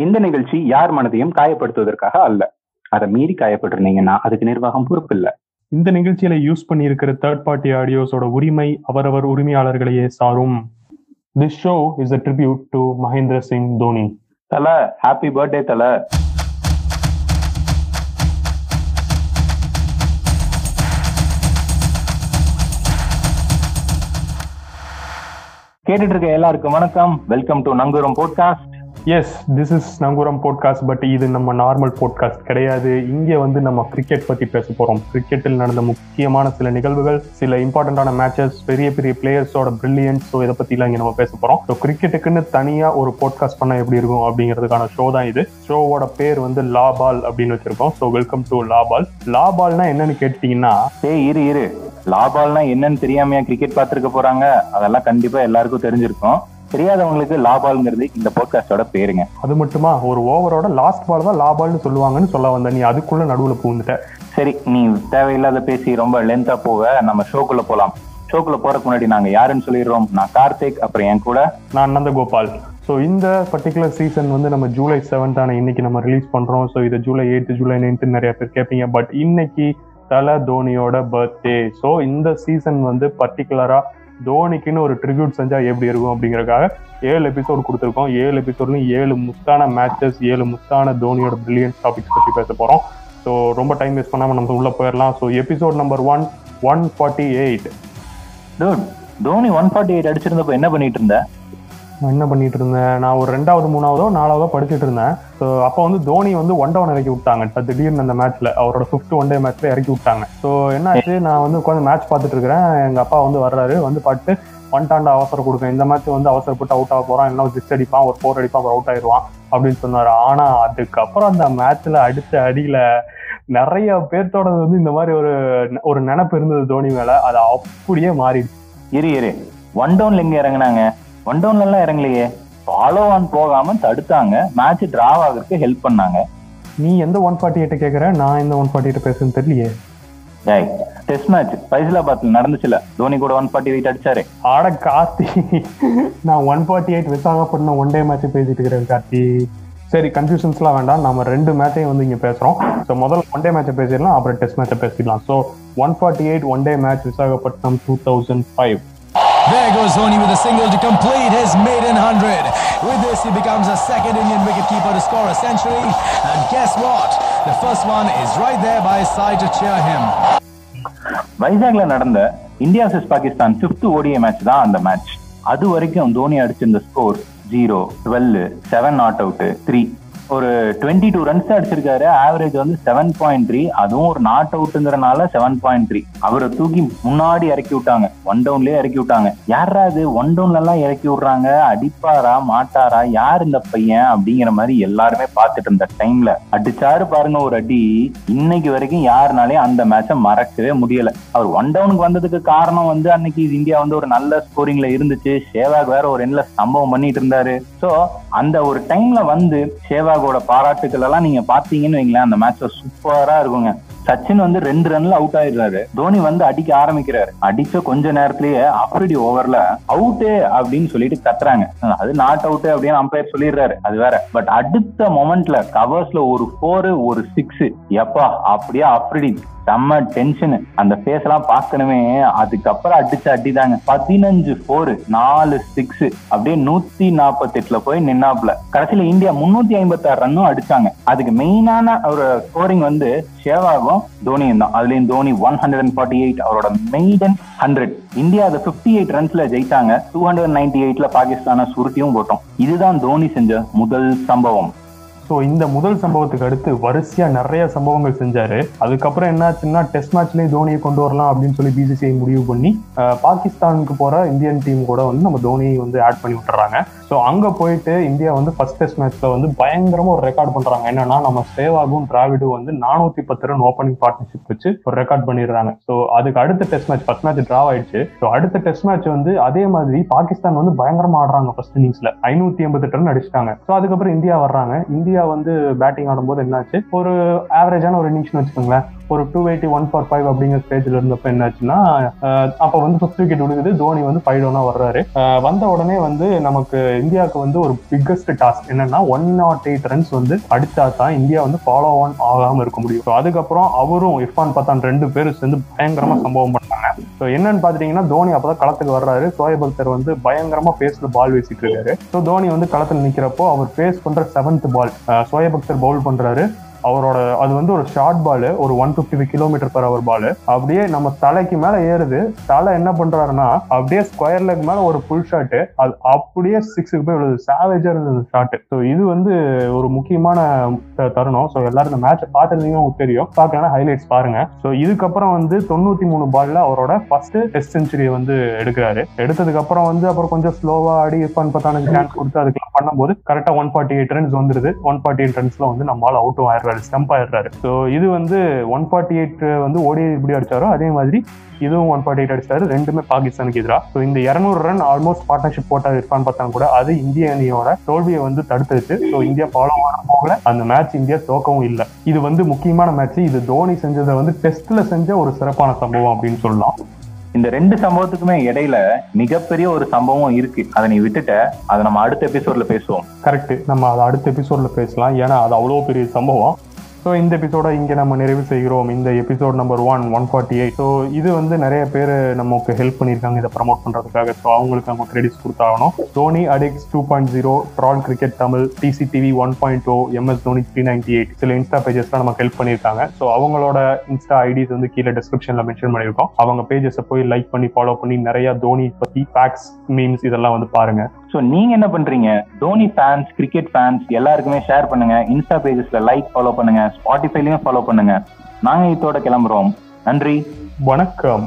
இந்த நிகழ்ச்சி யார் மனதையும் காயப்படுத்துவதற்காக அல்ல. அதை மீறி காயப்பட்டிருந்தீங்கன்னா அதுக்கு நிர்வாகம் பொறுப்பு இல்ல. இந்த நிகழ்ச்சியில யூஸ் பண்ணியிருக்கிற தேர்ட் பார்ட்டி ஆடியோஸோட உரிமை அவரவர் உரிமையாளர்களையே சாரும். This show is a tribute to Mahendra Singh Dhoni Thala happy birthday Thala. கேட்டுட்டு இருக்க எல்லாருக்கும் வணக்கம். Welcome to Nangooram podcast yes this is Nangooram podcast but இது நம்ம நார்மல் போட்காஸ்ட் கிடையாது. இங்கே வந்து நம்ம கிரிக்கெட் பத்தி பேச போறோம். கிரிக்கெட்டில் நடந்த முக்கியமான சில நிகழ்வுகள் சில இம்பார்ட்டண்ட்டான மேட்சஸ் பெரிய பெரிய பிளேயர்ஸோட பிரில்லியன்ஸ் ஸோ இதை பற்றிலாம் இங்கே நம்ம பேச போறோம். ஸோ கிரிக்கெட்டுக்குன்னு தனியா ஒரு போட்காஸ்ட் பண்ண எப்படி இருக்கும் அப்படிங்கிறதுக்கான ஷோ தான் இது. ஷோவோட பேர் வந்து லா பால் அப்படின்னு வச்சிருக்கோம். ஸோ வெல்கம் டு லா பால் லா பால்னா என்னன்னு கேட்டீங்கன்னா ஏ இரு இரு. லாபால்னா என்னன்னு தெரியாமையா கிரிக்கெட் பார்த்துருக்க போறாங்க? அதெல்லாம் கண்டிப்பா எல்லாருக்கும் தெரிஞ்சிருக்கும். தெரியாதவங்களுக்கு லாபால்ங்கிறது இந்த போட்காஸ்டோட பேருங்க. அது மட்டுமா? ஒரு ஓவரோட லாஸ்ட் பால் தான் லா பால்னு சொல்லுவாங்கன்னு சொல்ல வந்த நீ அதுக்குள்ள நடுவுல பூந்துட்ட சரி நீ தேவையில்லாத பேசி ரொம்ப லென்த்தா போக நம்ம ஷோக்குள்ள போலாம். ஷோக்குள்ள போறதுக்கு முன்னாடி நாங்க யாருன்னு சொல்லிடுறோம்? நான் கார்த்திக் அப்புறம் என் கூட. நான் நந்தகோபால் ஸோ இந்த பர்டிகுலர் சீசன் வந்து நம்ம ஜூலை செவன்த்தான இன்னைக்கு நம்ம ரிலீஸ் பண்றோம். ஸோ இது ஜூலை எயித்து ஜூலை நைன்த்து நிறைய பேர் கேட்பீங்க பட் இன்னைக்கு தல தோனியோட பர்த்டே ஸோ இந்த சீசன் வந்து பர்டிகுலரா தோனிக்குன்னு ஒரு ட்ரிபியூட் செஞ்சால் எப்படி இருக்கும் அப்படிங்கிறக்காக ஏழு எபிசோடு கொடுத்துருக்கோம். ஏழு எபிசோட்லையும் ஏழு முத்தான மேட்சஸ் ஏழு முத்தான தோனியோட பிரில்லியன்ஸ் டாபிக்ஸ் பற்றி பேச போகிறோம் ஸோ ரொம்ப டைம் வேஸ்ட் பண்ணாமல் நம்ம உள்ளே போயிடலாம் so episode number one one forty eight dude Dhoni one forty eight அடிச்சிருந்தப்போ என்ன பண்ணிட்டு இருந்தேன் என்ன பண்ணிட்டு இருந்தேன்? நான் ஒரு ரெண்டாவது மூணாவதோ நாலாவதோ படிச்சுட்டு இருந்தேன். ஸோ அப்போ வந்து தோனி வந்து ஒன் டவுன் இறக்கி விட்டாங்க. இப்ப திடீர்னு அந்த மேட்ச்ல அவரோட ஃபிஃப்த் ஒன் டே மேட்ச்ல இறக்கி விட்டாங்க. ஸோ என்னாச்சு நான் வந்து உட்காந்து மேட்ச் பார்த்துட்டு இருக்கிறேன். எங்க அப்பா வந்து வர்றாரு. வந்து பார்த்து ஒன்டாண்டா அவசரம் கொடுக்கும் இந்த மேட்ச் வந்து அவசரப்பட்டு அவுட் ஆக போறான். இல்லை சிக்ஸ் அடிப்பான் ஒரு ஃபோர் அடிப்பான் அப்புறம் அவுட் ஆயிடுவான் அப்படின்னு சொன்னாரு. ஆனா அதுக்கப்புறம் அந்த மேட்ச்ல அடிச்ச அடியில நிறைய பேர்த்தோட வந்து இந்த மாதிரி ஒரு ஒரு நினப்பு இருந்தது தோனி மேல. அது அப்படியே மாறிடுச்சு. இரு இரு. ஒன் டவுன்ல எங்க இறங்குனாங்க? ஒன் டவுன்ல எல்லாம் இறங்கலையே. ஃபாலோ ஆன் போகாம தடுத்தாங்க. மேட்ச் டிராவ் ஆகுறதுக்கு ஹெல்ப் பண்ணாங்க. நீ எந்த ஒன் ஃபார்ட்டி எயிட்ட கேட்குற நான் எந்த ஒன் ஃபார்ட்டி எயிட்ட பேசுன்னு தெரியலையே டெஸ்ட் மேட்ச் ஃபைசலாபாத்ல நடந்துச்சுல. தோனி கூட ஒன் ஃபார்ட்டி எயிட் அடிச்சாரு. ஆட கார்த்தி. நான் one forty eight Visakhapatnam one day match பேசிட்டு இருக்கிறேன் கார்த்தி. சரி கன்ஃபியூஷன்ஸ்லாம் வேண்டாம். நம்ம ரெண்டு மேட்சையும் வந்து இங்கே பேசுகிறோம் ஸோ முதல்ல ஒன் டே மேட்சை பேசிடலாம் அப்புறம் டெஸ்ட் மேட்சை பேசிடலாம். So one forty eight one day match Visakhapatnam two thousand five There goes Dhoni with a single to complete his maiden hundred. With this, he becomes the second Indian wicketkeeper to score a century. And guess what? The first one is right there by his side to cheer him. வைசாக்ல நடந்த India vs Pakistan fifth ODI match தான் அந்த match அது வரைக்கும் Dhoni அடிச்சிருந்த score zero twelve seven not out three ஒரு twenty two runs அடிச்சிருக்காரு. Average வந்து seven point three அதுவும் ஒரு நாட் அவுட்டுங்கிறனால செவன் பாயிண்ட் த்ரீ அவரை தூக்கி முன்னாடி இறக்கி விட்டாங்க. ஒன் டவுன்லயே இறக்கி விட்டாங்க. யாரா அது ஒன் டவுன்ல எல்லாம் இறக்கி விடுறாங்க. அடிப்பாரா? மாட்டாரா? யார் இந்த பையன்? அப்படிங்கிற மாதிரி எல்லாருமே பார்த்துட்டு இருந்த டைம்ல அடிச்சாரு பாருங்க ஒரு அடி. இன்னைக்கு வரைக்கும் யாருனாலையும் அந்த மேட்சை மறக்கவே முடியல. அவர் ஒன் டவுனுக்கு வந்ததுக்கு காரணம் வந்து அன்னைக்கு இந்தியா வந்து ஒரு நல்ல ஸ்கோரிங்ல இருந்துச்சு. ஷேவாக் வேற ஒரு எண்ணில் சம்பவம் பண்ணிட்டு இருந்தாரு. சோ அந்த ஒரு டைம்ல வந்து ஷேவாகோட பாராட்டுக்கள் எல்லாம் நீங்க பாத்தீங்கன்னு வைங்களேன் அந்த மேட்ச்ல சூப்பரா இருக்குங்க. சச்சின் வந்து ரெண்டு ரன்ல அவுட் ஆயிடுறாரு. தோனி வந்து அடிக்க ஆரம்பிக்கிறாரு. அடிச்ச கொஞ்ச நேரத்திலேயே அப்ரிடி ஓவர்ல அவுட்டு அப்படின்னு சொல்லிட்டு கத்துறாங்க. அது நாட் அவுட் அப்படின்னு அம்பையர் சொல்லிடுறாரு. அது வேற. பட் அடுத்த மொமெண்ட்ல கவர்ஸ்ல ஒரு ஃபோரு ஒரு சிக்ஸ் எப்பா அப்படியே அப்ரிடி செம்ம டென்ஷனு அந்த ஃபேஸ் எல்லாம் பார்க்கணுமே. அதுக்கப்புறம் அடிச்சு அடிதாங்க. பதினஞ்சு ஃபோரு நாலு சிக்ஸ் அப்படியே நூத்தி நாற்பத்தி எட்டுல போய் நின்னாப்ல கடைசியில இந்தியா முன்னூத்தி ஐம்பத்தி ஆறு ரன்னும் அடிச்சாங்க. அதுக்கு மெயினான ஒரு ஸ்கோரிங் வந்து ஷேவாகும் தோனியும் தான். அதுலயும் Dhoni one hundred and forty eight அவரோட மெய்டன் ஹண்ட்ரட் இந்தியா அதை பிப்டி எயிட் ரன்ஸ்ல ஜெயித்தாங்க டூ ஹண்ட்ரட் நைன்டி எயிட்ல பாகிஸ்தான சுருட்டியும் போட்டோம். இதுதான் தோனி செஞ்ச முதல் சம்பவம். ஸோ இந்த முதல் சம்பவத்துக்கு அடுத்து வரிசையா நிறைய சம்பவங்கள் செஞ்சாரு. அதுக்கப்புறம் என்னாச்சுன்னா டெஸ்ட் மேட்ச்லயே தோனியை கொண்டு வரலாம் அப்படின்னு சொல்லி பிசிசிஐ முடிவு பண்ணி பாகிஸ்தானுக்கு போகிற இந்தியன் டீம் கூட வந்து நம்ம தோனியை வந்து ஆட் பண்ணி விட்டுறாங்க. ஸோ அங்கே போயிட்டு இந்தியா வந்து ஃபர்ஸ்ட் டெஸ்ட் மேட்ச்ல வந்து பயங்கரமாக ஒரு ரெக்கார்ட் பண்ணுறாங்க என்னன்னா நம்ம சேவாகும் டிராவிடும் வந்து நானூற்றி பத்து ரன் ஓப்பனிங் பார்ட்னர்ஷிப் வச்சு ஒரு ரெக்கார்ட் பண்ணிடுறாங்க. ஸோ அதுக்கு அடுத்த test match first match draw ஆயிடுச்சு. ஸோ அடுத்த டெஸ்ட் மேட்ச் வந்து அதே மாதிரி பாகிஸ்தான் வந்து பயங்கரமாக ஆடுறாங்க ஃபர்ஸ்ட் இன்னிங்ஸில் ஐநூற்றி எண்பத்தெட்டு ரன் அடிச்சிட்டாங்க. ஸோ அதுக்கப்புறம் இந்தியா வர்றாங்க. இந்தியா இந்தியா வந்து பேட்டிங் ஆடும்போது என்னாச்சு? ஒரு ஆவரேஜான ஒரு இன்னிங்ஸ்னு வச்சுக்கோங்களேன். ஒரு two eighty one for five அப்படிங்கிற ஸ்டேஜ்ல இருந்தப்ப என்னாச்சுன்னா அப்போ வந்து ஃபிஃப்த் விக்கெட் விழுகுது தோனி வந்து ஃபைவ் டவுனா வர்றாரு. வந்த உடனே வந்து நமக்கு இந்தியாவுக்கு வந்து ஒரு பிக்கஸ்ட் டாஸ்க் என்னன்னா ஒன் நாட் எயிட் ரன்ஸ் வந்து அடித்தா தான் இந்தியா வந்து ஃபாலோ ஆன் ஆகாம இருக்க முடியும். அதுக்கப்புறம் அவரும் இர்ஃபான் பத்தான் ரெண்டு பேரும் சேர்ந்து பயங்கரமா சம்பவம் பண்ணாங்க. ஸோ என்னன்னு பார்த்துட்டிங்கன்னா தோனி அப்பதான் களத்துக்கு வர்றாரு. சோயப் அக்தர் வந்து பயங்கரமா ஃபேஸ்ல பால் வீசிட்டு இருக்காரு. ஸோ தோனி வந்து களத்துல நிக்கிறப்போ அவர் ஃபேஸ் பண்ற seventh ball Shoaib Akhtar bowl பண்றாரு. அவரோட அது வந்து ஒரு ஷார்ட் பால் ஒரு ஒன் பிப்டி கிலோமீட்டர் பர் அவர் பால் அப்படியே நம்ம தலைக்கு மேல ஏறுது. தலை என்ன பண்றாருன்னா அப்படியே ஸ்கொயர் லெக் மேல ஒரு புல் ஷாட் அது அப்படியே சிக்ஸுக்கு போய் விழுது. சாவேஜா இருந்தது ஷாட் ஸோ இது வந்து ஒரு முக்கியமான தருணம். ஸோ எல்லாரும் இந்த மேட்ச் பார்த்துருந்தீங்க உங்களுக்கு தெரியும். பார்க்கலாம் ஹைலைட்ஸ் பாருங்க. ஸோ இதுக்கப்புறம் வந்து தொண்ணூத்தி மூணு பால்ல அவரோட ஃபர்ஸ்ட் டெஸ்ட் செஞ்சுரியை வந்து எடுக்கிறாரு. எடுத்ததுக்கு அப்புறம் வந்து அப்புறம் கொஞ்சம் ஸ்லோவா ஆடி இர்ஃபான் பத்தானுக்கு சான்ஸ் கொடுத்து அதுக்கெல்லாம் பண்ணும்போது கரெக்டாக ஒன் ஃபார்ட்டி எயிட் ரன்ஸ் வந்துருது. ஒன் ஃபார்ட்டி எயிட் ரன்ஸ்ல வந்து நம்மளால அவுட்டும் ஆயிடுறாரு. ஸ்டம்ப் ஆடுறாரு ஸோ இது வந்து ஒன் ஃபார்ட்டி எயிட் வந்து ஓடி இப்படி அடிச்சாரோ அதே மாதிரி இதுவும் ஒன் ஃபார்ட்டி எயிட் அடிச்சாரு. ரெண்டுமே பாகிஸ்தானுக்கு எதிராக ஸோ இந்த இரநூறு ரன் ஆல்மோஸ்ட் பார்ட்னர்ஷிப் போட்டார் இருப்பான்னு பார்த்தா கூட அது இந்திய அணியோட தோல்வியை வந்து தடுத்துருச்சு. ஸோ இந்தியா ஃபாலோ ஆன போகல. அந்த மேட்ச் இந்தியா தோக்கவும் இல்லை. இது வந்து முக்கியமான மேட்ச் இது தோனி செஞ்சதை வந்து டெஸ்ட்ல செஞ்ச ஒரு சிறப்பான சம்பவம் அப்படின்னு சொல்லலாம். இந்த ரெண்டு சம்பவத்துக்குமே இடையில மிகப்பெரிய ஒரு சம்பவம் இருக்கு. அதை நீ விட்டுட்ட அதை நம்ம அடுத்த எபிசோட்ல பேசுவோம். கரெக்ட் நம்ம அதை அடுத்த எபிசோட்ல பேசலாம். ஏன்னா அது அவ்வளோ பெரிய சம்பவம். ஸோ இந்த எபிசோட இங்கே நம்ம நிறைவு செய்கிறோம். இந்த episode number one one forty eight so இது வந்து நிறைய பேர் நமக்கு ஹெல்ப் பண்ணியிருக்காங்க இதை ப்ரமோட் பண்ணுறதுக்காக ஸோ அவங்களுக்கு நம்ம கிரெடிட்ஸ் கொடுத்தாகணும். Dhoni addicts two point zero troll cricket Tamil DCDV one point two MS Dhoni three ninety eight சில இன்ஸ்டா பேஜஸ்லாம் நமக்கு ஹெல்ப் பண்ணியிருக்காங்க. ஸோ அவங்களோட இன்ஸ்டா ஐடிஸ் வந்து கீழே டிஸ்கிரிப்ஷனில் மென்ஷன் பண்ணியிருக்கோம். அவங்க பேஜஸை போய் லைக் பண்ணி ஃபாலோ பண்ணி நிறைய தோனி பற்றி ஃபேக்ஸ் மீம்ஸ் இதெல்லாம் வந்து பாருங்கள் ஸோ நீங்க என்ன பண்றீங்க? தோனி ஃபேன்ஸ் கிரிக்கெட் ஃபேன்ஸ் எல்லாருக்குமே ஷேர் பண்ணுங்க. இன்ஸ்டா பேஜஸ்ல லைக் ஃபாலோ பண்ணுங்க. ஸ்பாட்டிஃபைலையும் ஃபாலோ பண்ணுங்க. நாங்க இதோட கிளம்புறோம். நன்றி. வணக்கம்.